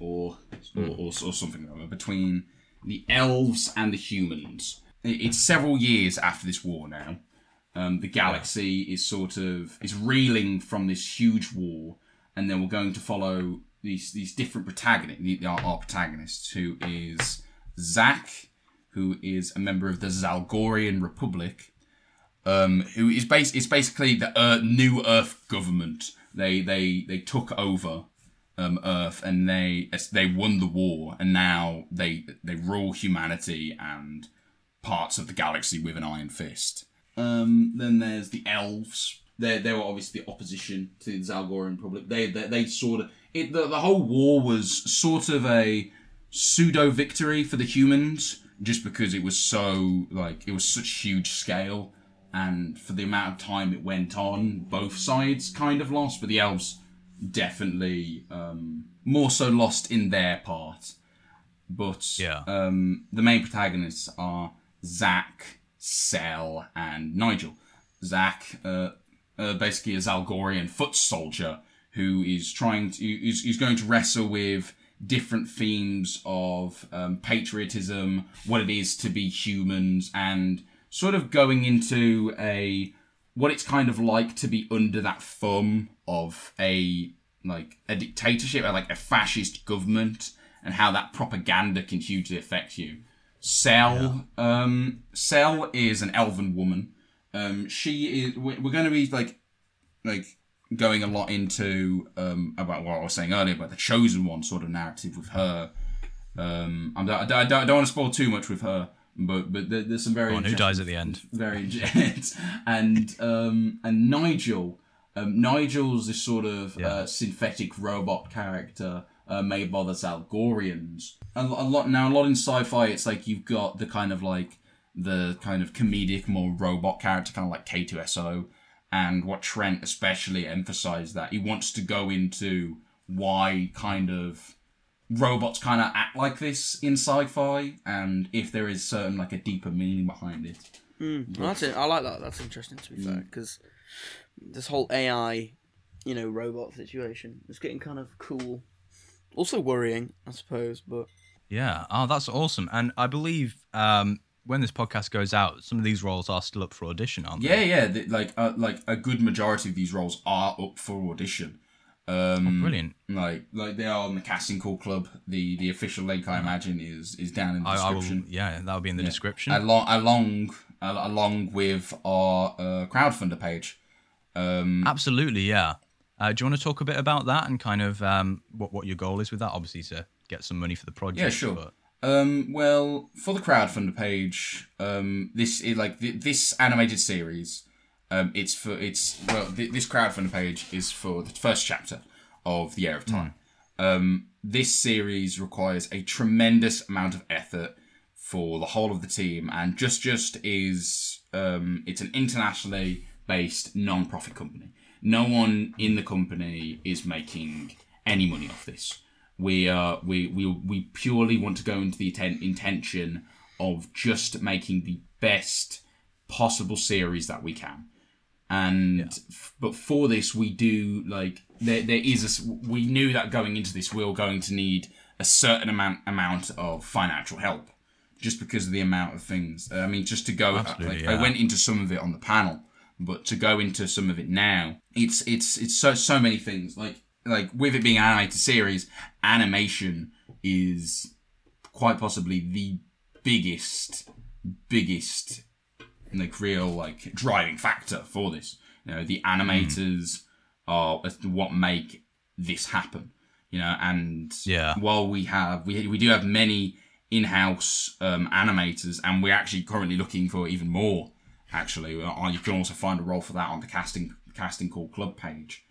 or or, or, or something like that, between the elves and the humans. It's several years after this war now. Um, the galaxy is sort of is reeling from this huge war, and then we're going to follow these these different protagonists. Our, our protagonists, who is Zack, who is a member of the Zalgorian Republic, um, who is bas- is basically the Earth, new Earth government. They they they took over um, Earth and they they won the war, and now they they rule humanity and parts of the galaxy with an iron fist. Um, then there's the elves. They they were obviously the opposition to the Zalgorian Republic. They they, they sort of it the, the whole war was sort of a pseudo victory for the humans just because it was so like it was such huge scale and for the amount of time it went on both sides kind of lost but the elves definitely um, more so lost in their part but
Yeah.
um, the main protagonists are Zack, Cell, and Nigel. Zack, uh, uh, basically a Zalgorian foot soldier who is trying to is, is going to wrestle with different themes of um, patriotism, what it is to be humans, and sort of going into a what it's kind of like to be under that thumb of a like a dictatorship, or like a fascist government, and how that propaganda can hugely affect you. Cell, um, Cell is an elven woman. Um, she is. We're going to be like, like going a lot into um about what I was saying earlier about the chosen one sort of narrative with her. Um, I, don't, I don't want to spoil too much with her, but but there, there's some very
Go who dies at the end?
very and um and Nigel um Nigel's this sort of
Yeah.
uh, synthetic robot character uh, made by the Zalgorians a, a lot now a lot in sci-fi it's like you've got the kind of like the kind of comedic more robot character kind of like K2SO and what Trent especially emphasized that he wants to go into why kind of robots kind of act like this in sci-fi and if there is certain like a deeper meaning behind it
Mm, well, that's it. I like that. That's interesting to be fair, because this whole AI, you know, robot situation is getting kind of cool. Also worrying, I suppose, but
Yeah. Oh, that's awesome. And I believe um, when this podcast goes out, some of these roles are still up for audition, aren't
Yeah,
they?
yeah. th- like, uh, like a good majority of these roles are up for audition. Um,
Brilliant.
Like, like they are on the casting call club. The the official link, I imagine, is is down in the
I, I will.
description.
Yeah, that will be in the description.
along along along with our uh, crowdfunder page. Um,
Absolutely. Yeah. Uh, do you want to talk a bit about that and kind of um, what what your goal is with that? Obviously, to get some money for the project.
Yeah, sure.
but-
Um, well, for the crowdfunder page, um, this is like th- this animated series. Um, it's for it's well, th- this crowdfunder page is for the first chapter of the Heir of Time. Um, this series requires a tremendous amount of effort for the whole of the team, and just just is um, it's an internationally based non-profit company. No one in the company is making any money off this. We are we we we purely want to go into the inten- intention of just making the best possible series that we can. And f- but for this we do like there, there is a we knew that going into this we were going to need a certain amount amount of financial help just because of the amount of things. Uh, I mean just to go uh,
Absolutely,
like, i went into some of it on the panel but to go into some of it now it's it's it's so so many things. Like like with it being an animated series animation is quite possibly the biggest biggest like real like driving factor for this. You know, the animators are what make this happen. You know, and
Yeah.
while we have we we do have many in-house um, animators, and we're actually currently looking for even more. Actually, Uh, you can also find a role for that on the casting casting call club page.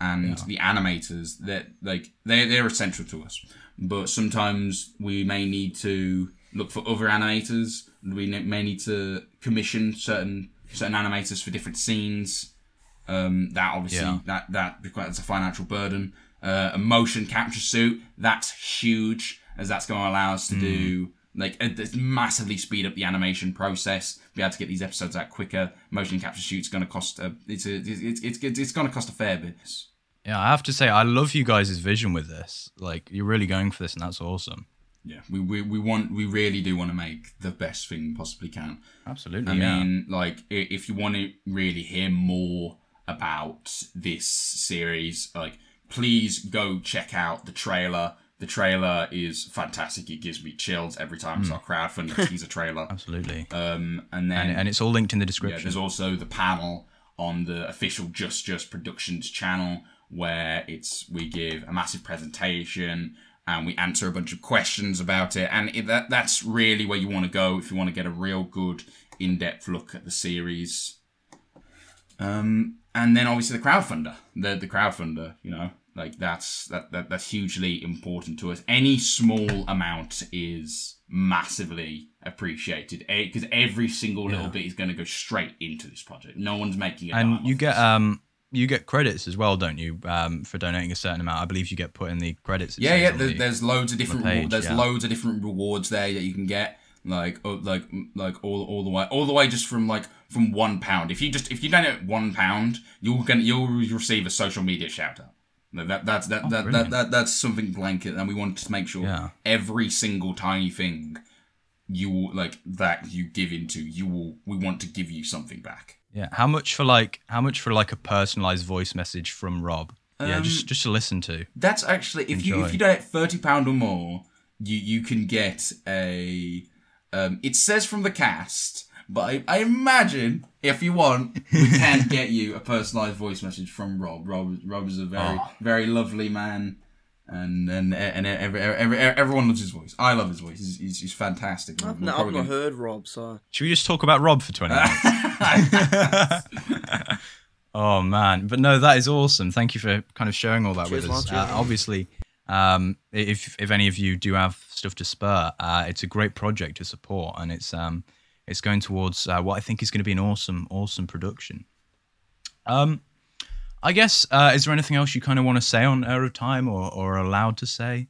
And the animators that like they they're essential to us, but sometimes we may need to look for other animators. We may need to commission certain certain animators for different scenes. Um, that obviously
Yeah.
that that requires a financial burden. Uh, a motion capture suit that's huge, as that's going to allow us to do like uh, massively speed up the animation process. Be able to get these episodes out quicker. Motion capture shoot's going to cost a it's a, it's it's it's, it's going to cost a fair bit.
Yeah, I have to say, I love you guys' vision with this. Like, you're really going for this, and that's awesome.
Yeah, we, we we want we really do want to make the best thing we possibly can.
Absolutely.
I
yeah.
mean, like, if you want to really hear more about this series, like, please go check out the trailer. The trailer is fantastic. It gives me chills every time it's our crowdfunding teaser trailer.
Absolutely.
Um, and then
and, and it's all linked in the
yeah,
description.
there's also the panel on the official Just Just Productions channel where it's we give a massive presentation and we answer a bunch of questions about it, and it, that that's really where you want to go if you want to get a real good in-depth look at the series. Um, and then obviously the crowdfunder, the the crowdfunder, you know, like that's that, that that's hugely important to us. Any small amount is massively appreciated because every single little
Yeah.
bit is going to go straight into this project. No one's making it.
and you get
this.
um you get credits as well, don't you? Um, for donating a certain amount. I believe you get put in the credits.
Yeah, yeah. There's,
the-
there's loads of different
page,
reward- there's
yeah.
loads of different rewards there that you can get. like oh, like like all all the way all the way just from like from one pound. If you just if you donate one pound, you'll get you'll receive a social media shout out. That, that that's that, that, that, that that's something blanket, and we want to make sure
Yeah.
every single tiny thing you will like that you give into you will we want to give you something back.
Yeah. How much for like how much for like a personalized voice message from Rob? yeah,
Um,
just just to listen to.
That's actually if you if you donate thirty pound or more, you you can get a. Um, it says from the cast, but I, I imagine if you want, we can get you a personalised voice message from Rob. Rob Rob is a very
Oh.
very lovely man, and and and every, every, everyone loves his voice. I love his voice. He's, he's, he's fantastic.
I've,
We're
no, I've not
gonna-
heard Rob, so
Should we just talk about Rob for 20 minutes? oh man, but no, that is awesome. Thank you for kind of sharing all that
Cheers,
with us. Uh, obviously, um, if if any of you do have stuff to spare, uh, it's a great project to support, and it's um it's going towards uh, what I think is going to be an awesome awesome production. Um, I guess uh, is there anything else you kind of want to say on Heir of Time or or allowed to say?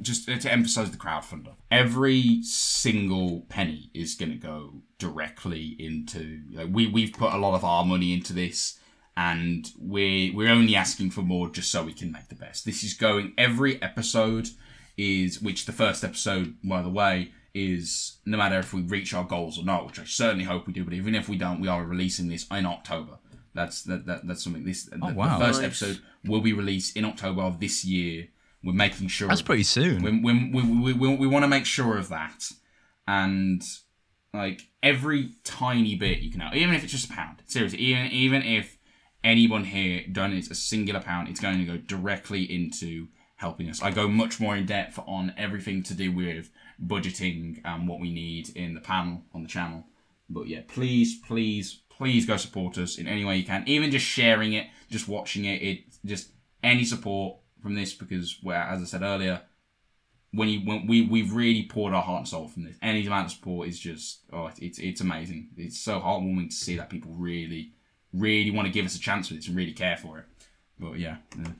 just to emphasize the crowdfunder every single penny is going to go directly into like, we we've put a lot of our money into this and we're we're only asking for more just so we can make the best this is going every episode is which the first episode by the way is no matter if we reach our goals or not which i certainly hope we do but even if we don't we are releasing this in october that's that, that that's something this the, oh,
wow.
the first
Nice.
episode will be released in october of this year we're making sure
That's pretty soon.
we, we, we, we, we, we want to make sure of that. And, like, every tiny bit you can help, even if it's just a pound. Seriously, even, even if anyone here donates a singular pound, it's going to go directly into helping us. I go much more in depth on everything to do with budgeting and what we need in the panel on the channel. But yeah, please, please, please go support us in any way you can. Even just sharing it, just watching it, it just any support from this because where as I said earlier, when you when we we've really poured our heart and soul from this. Any amount of support is just oh it's it's, amazing. It's so heartwarming to see that people really really want to give us a chance with this and really care for it. But yeah,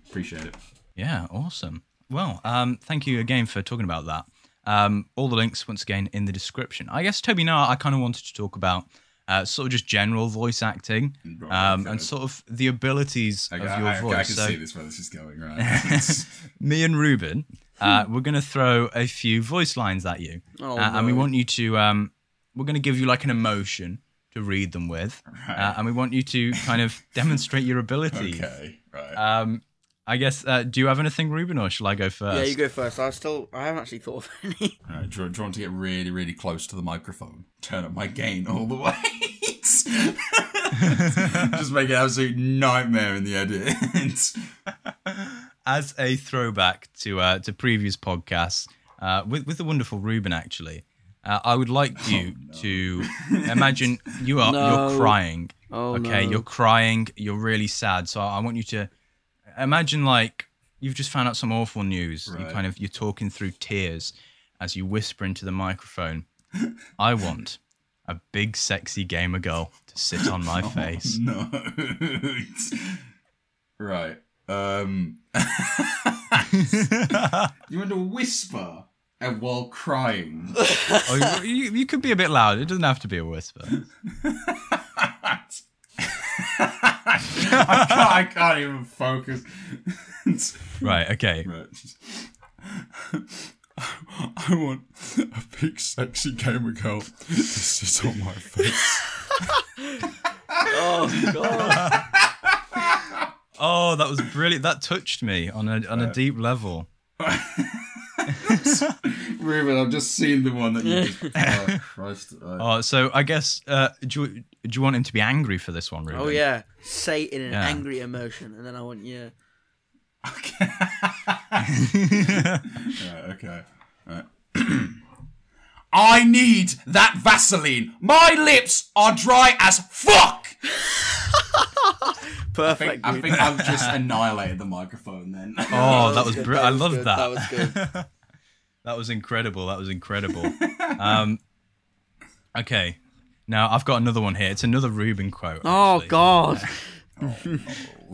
appreciate it.
Yeah, awesome. Well, um, thank you again for talking about that. Um, all the links, once again, in the description. I guess, Toby, now I kind of wanted to talk about uh, sort of just general voice acting um, and sort of the abilities
I,
of your
I-
voice.
I can
so,
see this where this is going right.
me and Ruben, uh, we're going to throw a few voice lines at you.
Oh,
uh, And we want you to, um, we're going to give you like an emotion to read them with.
Right.
Uh, and we want you to kind of demonstrate your abilities.
okay, right.
Um, I guess, uh, do you have anything, Ruben, or shall I go first?
yeah, you go first. I still, I haven't actually thought of any.
All right, do, do you want to get really, really close to the microphone? Turn up my gain all the way. Just make it an absolute nightmare in the edit.
as a throwback to uh, to previous podcasts uh, with with the wonderful Ruben actually, uh, I would like you to imagine you are
No.
you're crying.
Oh
okay,
no.
you're crying. You're really sad. So I want you to imagine like you've just found out some awful news. You
Right.
kind of you're talking through tears as you whisper into the microphone. I want a big sexy gamer girl to sit on my face.
no. right. Um. you want to whisper and while crying?
oh, you, you could be a bit loud. It doesn't have to be a whisper.
I, can't, I can't even focus.
Right. Okay.
Right. I want a big sexy gamer girl to sit on my face.
oh god.
Oh, that was brilliant. That touched me on a on a uh, deep level.
Ruben, I've just seen the one that you just. Oh, Christ.
Oh, so I guess uh, do you, do you want him to be angry for this one, Ruben?
Oh yeah. Say it in an
Yeah.
angry emotion, and then I want yeah.
okay. right, okay. Right. I need that Vaseline. My lips are dry as fuck. I
Perfect.
think, I think, I have just annihilated the microphone then.
Oh, that was
good,
br-
that
I
was
love
good,
that.
That was good.
That was incredible. That was incredible. um, okay, now I've got another one here. It's another Ruben quote.
Oh
actually.
god.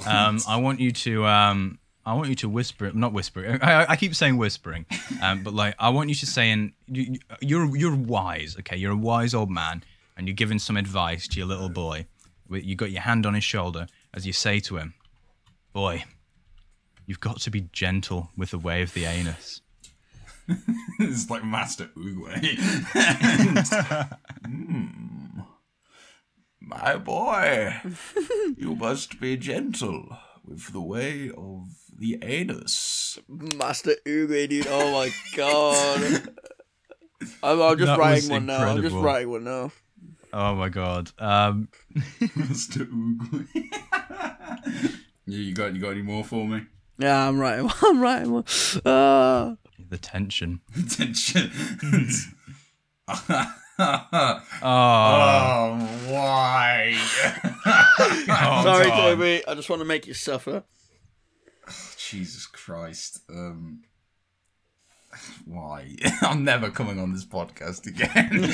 Um, I want you to um, I want you to whisper, not whisper. I, I keep saying whispering, um, but like I want you to say, and you, you're you're wise, okay? You're a wise old man, and you're giving some advice to your little boy. You got your hand on his shoulder as you say to him, "Boy, you've got to be gentle with the way of the anus."
it's like Master Oogway. Hmm. My boy, you must be gentle with the way of the anus.
Master Oogway, dude. Oh my god. I'm, I'm just
That
writing one now. I'm just
incredible.
writing one now.
Oh my god. Um,
Master Oogway. yeah, you got you got any more for me?
Yeah, I'm writing. one, I'm writing. one. Uh,
the tension.
Attention.
Oh,
oh, why? Oh,
sorry,
God.
Toby. I just want to make you suffer.
Jesus Christ. Um, why? I'm never coming on this podcast again.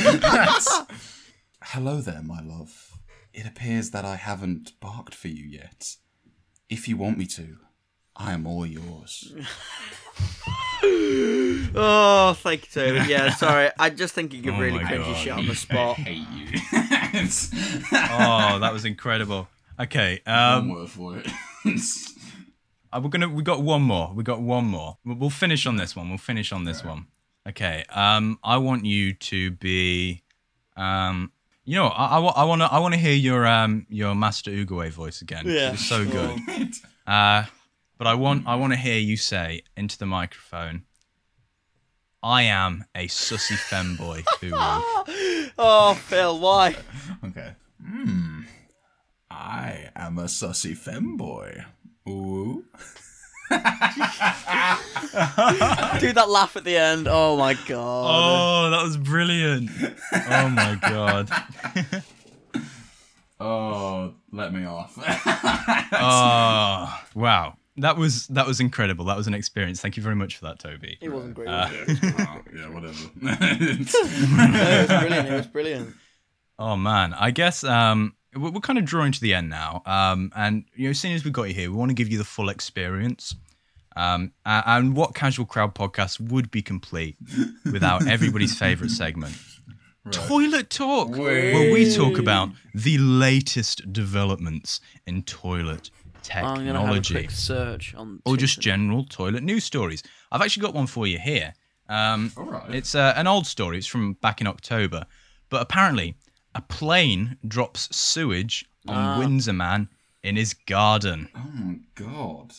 That's- Hello there, my love. It appears that I haven't barked for you yet. If you want me to, I am all yours.
Oh, thank you, Toby. Yeah, sorry. I just thinking of
Oh
really
my
cringy
God.
shit on the spot.
I hate you.
oh, that was incredible. Okay,
One
um,
word for it.
uh, we're gonna. We got one more. We got one more. We'll, we'll finish on this one. We'll finish on this one. Okay. Um, I want you to be. Um, you know, I, I, want to. I want to hear your um your Master Oogway voice again.
Yeah,
it's so
sure.
good. Uh, but I want. I want to hear you say into the microphone. I am a sussy femboy who.
Oh, Phil, why?
okay. Hmm. I am a sussy femboy. Ooh.
Do that laugh at the end. Oh my god.
Oh, that was brilliant. Oh my god.
Oh, let me off.
Oh, wow. That was that was incredible. That was an experience. Thank you very much for that, Toby.
It wasn't great.
Uh,
was it?
Oh, yeah, whatever.
No, it was brilliant. It was brilliant.
Oh man, I guess um, we're, we're kind of drawing to the end now. Um, and you know, as soon as we got you here, we want to give you the full experience. Um, and what casual crowd podcast would be complete without everybody's favorite segment, toilet talk, where we talk about the latest developments in toilet
I'm have a
technology.
quick search on.
or just general toilet news stories. I've actually got one for you here. Um,
All right.
It's uh, an old story. It's from back in October. But apparently, a plane drops sewage on
Ah.
Windsor man in his garden.
Oh my god.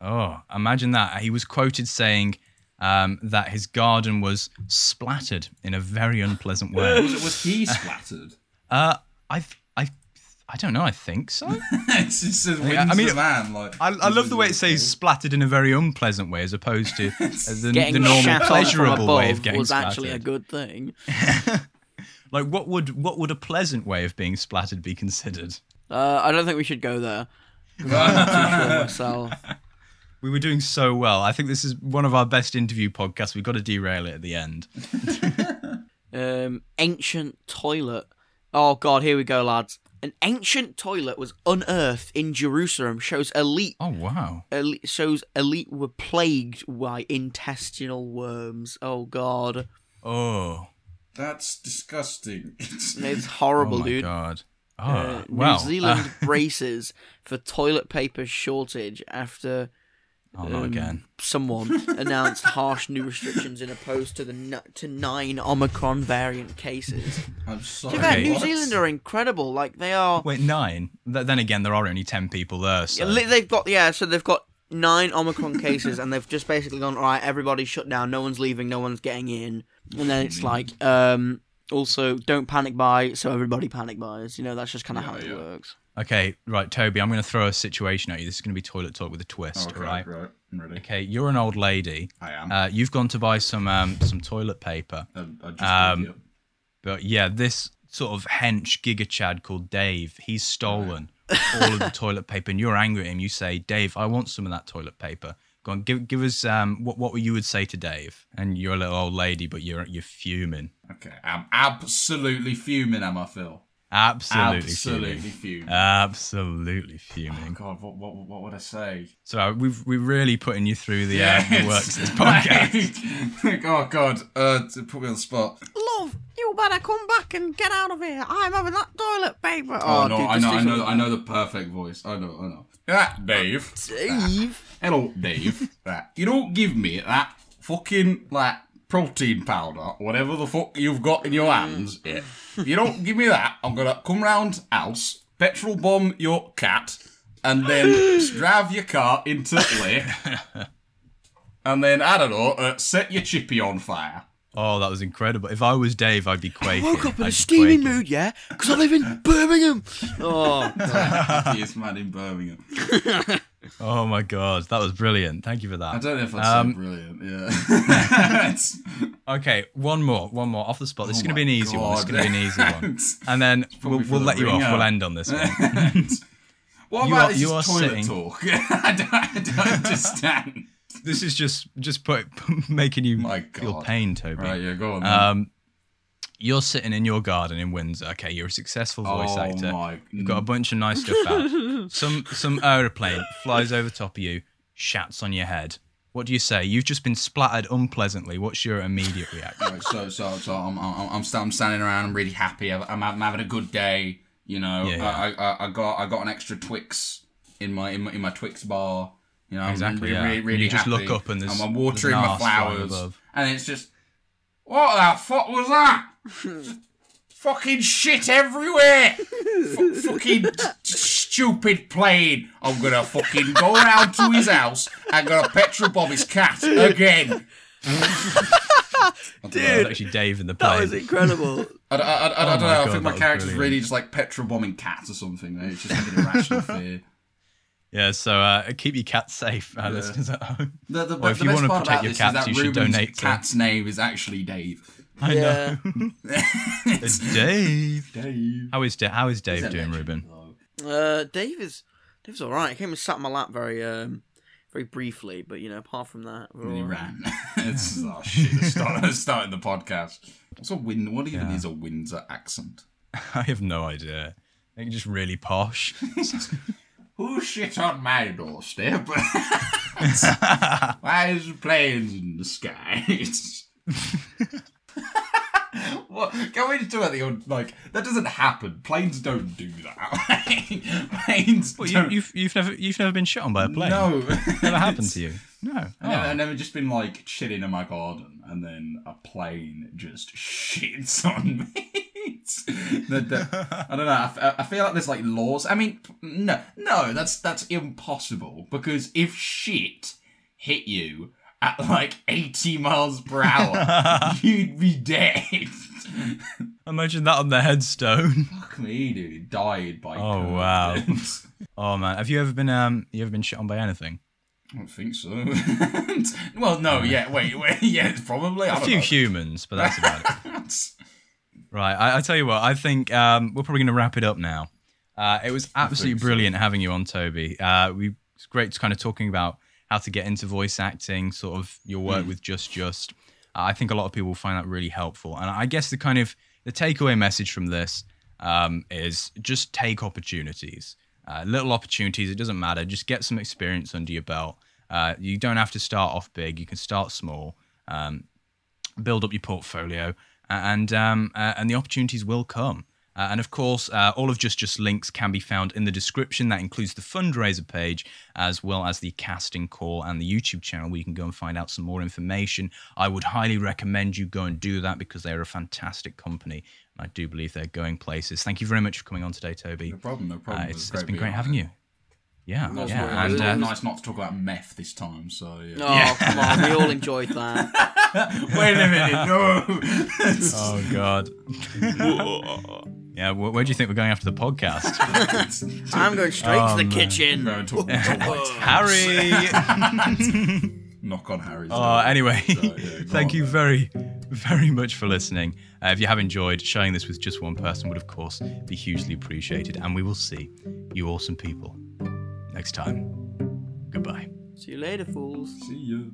Oh, imagine that. He was quoted saying um, that his garden was splattered in a very unpleasant way.
Was, was he splattered?
uh, I, I, I don't know. I think so.
it's just a
Yeah, I mean,
Windsor man. Like
I, I love the way it says splattered in a very unpleasant way as opposed to uh, the,
Getting
the normal
shat on from
pleasurable
above
way of getting
was
splattered.
actually a good thing.
Like, what would what would a pleasant way of being splattered be considered?
Uh, I don't think we should go there. 'Cause I'm not too sure myself.
We were doing so well. I think this is one of our best interview podcasts. We've got to derail it at the end.
Um, ancient toilet. Oh god, here we go, lads. An ancient toilet was unearthed in Jerusalem. Shows elite,
Oh wow!
elite shows elite were plagued by intestinal worms. Oh god,
Oh,
That's disgusting. It's,
it's horrible, dude.
oh my
dude.
god! Oh
Uh,
well.
New Zealand
uh,
braces for toilet paper shortage after
oh, not
um,
again.
someone announced harsh new restrictions in opposed to the n- to nine Omicron variant cases.
I'm sorry.
To be New
what?
Zealand are incredible. Like they are.
Wait, nine. Th- then again, there are only ten people there. So.
Li- They've got yeah, so they've got nine Omicron cases, and they've just basically gone all right. Everybody shut down. No one's leaving. No one's getting in. And then it's like, um, also don't panic buy. So everybody panic buys. You know, that's just kind of how
Yeah,
it
yeah.
works.
Okay, right, Toby. I'm going to throw a situation at you. This is going to be toilet talk with a twist.
Okay,
all right.
right. I'm ready.
Okay, you're an old lady.
I am.
Uh, you've gone to buy some um, some toilet paper.
I, I just
um. But yeah, this sort of hench giga chad called Dave, he's stolen all of the toilet paper, and you're angry at him. You say, Dave, I want some of that toilet paper. Go on, give give us um, what what you would say to Dave. And you're a little old lady, but you're you're fuming.
Okay. I'm absolutely fuming, am I, Phil?
Absolutely,
Absolutely
fuming.
fuming.
Absolutely
Oh,
fuming.
God, what, what, what would I say?
So uh, we've we're really putting you through the, uh, the works of this podcast.
Like, oh God, uh, to put me on the spot.
Love, you better come back and get out of here. I'm having that toilet paper.
Oh, no,
dude,
I know, I know. I know the perfect voice. I know, I know. Yeah, Dave.
Dave.
Hello, Dave. right. You don't give me that fucking like protein powder, whatever the fuck you've got in your hands. Yeah. If you don't give me that, I'm gonna come round house, petrol bomb your cat, and then drive your car into the lake, and then I don't know, uh, set your chippy on fire.
Oh, that was incredible. If I was Dave, I'd be quaking.
I Woke up in
I'd
a
be
steaming
quaking.
mood, yeah? Because I live in Birmingham. Oh,
Happiest man in Birmingham.
Oh my god, that was brilliant. Thank you for that.
I don't know if that's
Um,
so brilliant. Yeah.
Okay, one more, one more off the spot. This is
Oh
going to be an easy one. This is going to be an easy one, and then we'll, we'll
the
let you off. We'll end on this one.
what
You
about
are-
this
you are
toilet
sitting-
talk? I, don't, I don't understand.
this is just just put making you feel pain, Toby.
Right, yeah, go on.
Um, you're sitting in your garden in Windsor. Okay, you're a successful voice
oh
actor.
my.
You've got a bunch of nice stuff out. Some some aeroplane flies over top of you, shats on your head. What do you say? You've just been splattered unpleasantly. What's your immediate reaction?
Right, so so so I'm I'm I'm, sta- I'm standing around. I'm really happy. I'm, I'm, I'm having a good day. You know,
Yeah,
I, I I got I got an extra Twix in my in my, in my Twix bar. You know,
Exactly,
I'm
yeah.
really, really
you just
happy.
look up and there's-
I'm watering my flowers,
above.
and it's just what the fuck was that? Just fucking shit everywhere. F- fucking stupid plane. I'm gonna fucking go around to his house and gonna petrol bomb his cat again.
Dude, that was actually Dave in the plane.
that was incredible.
I, I, I, I, I
Oh
don't
my
know. I think my
that was
character's
brilliant.
really just like petrol bombing cats or something. Right? It's just like an irrational fear.
Yeah, so uh, keep your cat safe, uh, listeners at home.
The, the,
Or if
the
you
best
wanna
part
protect
about
your
this
cats,
that
you should
Ruben's
donate to-
cat's name is actually Dave.
I
Yeah.
know. It's Dave.
Dave.
How is Da- How is Dave
He's a
doing, Ruben?
Uh, Dave is Dave's all right. He came and sat on my lap very um very briefly, but you know, apart from that, we're
And he
all right.
ran. it's oh shit. Start, starting the podcast. What's a win? What even
Yeah.
is a Windsor accent?
I have no idea. I think just really posh.
Who shit on my doorstep? Why is the planes in the sky? what? Can we just do it? The old, like that doesn't happen. Planes don't do that. Planes
Well, you,
don't.
you've you've never you've never been shot on by a plane.
no,
never happened to you. No. Oh.
I've never just been like chilling in my garden and then a plane just shits on me. The- the- I don't know. I, f- I feel like there's like laws. I mean, no, no, that's that's impossible because if shit hit you at like 80 miles per hour, you'd be dead.
Imagine that on the headstone.
Fuck me, dude. Died by.
Oh, wow. Oh man, have you ever been um you ever been shot on by anything?
I don't think so. well, no, yeah, wait, wait, yeah, probably.
A few
know.
humans, but that's about it. Right, I, I tell you what, I think um, we're probably going to wrap it up now. Uh, it was absolutely
think so.
brilliant having you on, Toby. Uh, we it's great to kind of talking about how to get into voice acting, sort of your work with Just Just. Uh, I think a lot of people will find that really helpful, and I guess the kind of the takeaway message from this um, is just take opportunities, uh, little opportunities. It doesn't matter. Just get some experience under your belt. Uh, you don't have to start off big. You can start small. Um, build up your portfolio, and um, uh, and the opportunities will come. Uh, and of course, uh, all of Just Just links can be found in the description. That includes the fundraiser page, as well as the casting call and the YouTube channel, where you can go and find out some more information. I would highly recommend you go and do that because they're a fantastic company, and I do believe they're going places. Thank you very much for coming on today, Toby.
No problem, no problem.
Uh,
It
it's, it's been great having you. Yeah,
That's
yeah,
what
and
is.
uh,
nice not to talk about meth this time. So yeah.
Oh
Yeah.
come on, we all enjoyed that.
Wait a minute, no.
oh god. yeah, wh- where do you think we're going after the podcast?
I'm going straight
Oh,
to the
man.
kitchen.
Going to, to
Harry.
knock on Harry's.
Oh,
door.
anyway,
So, yeah,
thank
on
you
then.
very, very much for listening. Uh, if you have enjoyed, sharing this with just one person would, of course, be hugely appreciated. And we will see you awesome people Next time, goodbye.
See you later, fools.
See you.